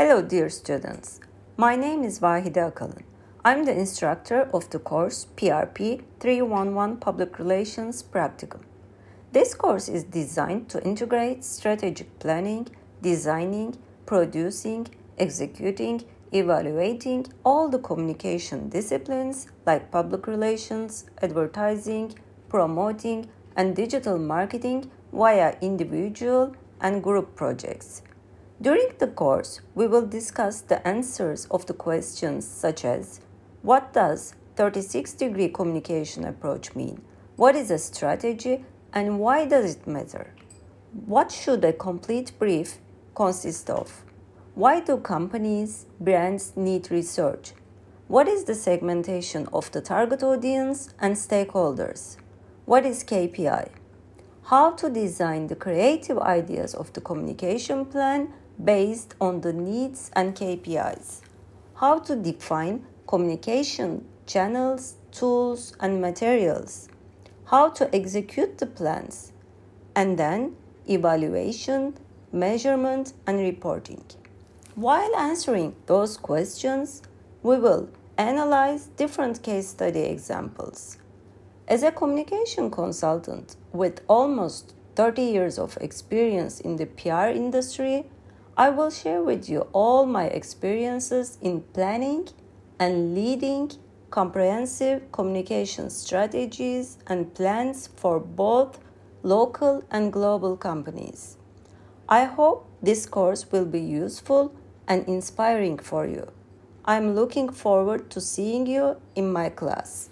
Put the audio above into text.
Hello, dear students. My name is Vahide Akalın. I'm the instructor of the course PRP 311 Public Relations Practicum. This course is designed to integrate strategic planning, designing, producing, executing, evaluating all the communication disciplines like public relations, advertising, promoting, and digital marketing via individual and group projects. During the course, we will discuss the answers of the questions such as What does 36 degree communication approach mean? What is a strategy and why does it matter? What should a complete brief consist of? Why do companies, brands need research? What is the segmentation of the target audience and stakeholders? What is KPI? How to design the creative ideas of the communication plan based on the needs and KPIs. How to define communication channels, tools, and materials. How to execute the plans. And then evaluation, measurement, and reporting. While answering those questions, we will analyze different case study examples. As a communication consultant with almost 30 years of experience in the PR industry, I will share with you all my experiences in planning and leading comprehensive communication strategies and plans for both local and global companies. I hope this course will be useful and inspiring for you. I'm looking forward to seeing you in my class.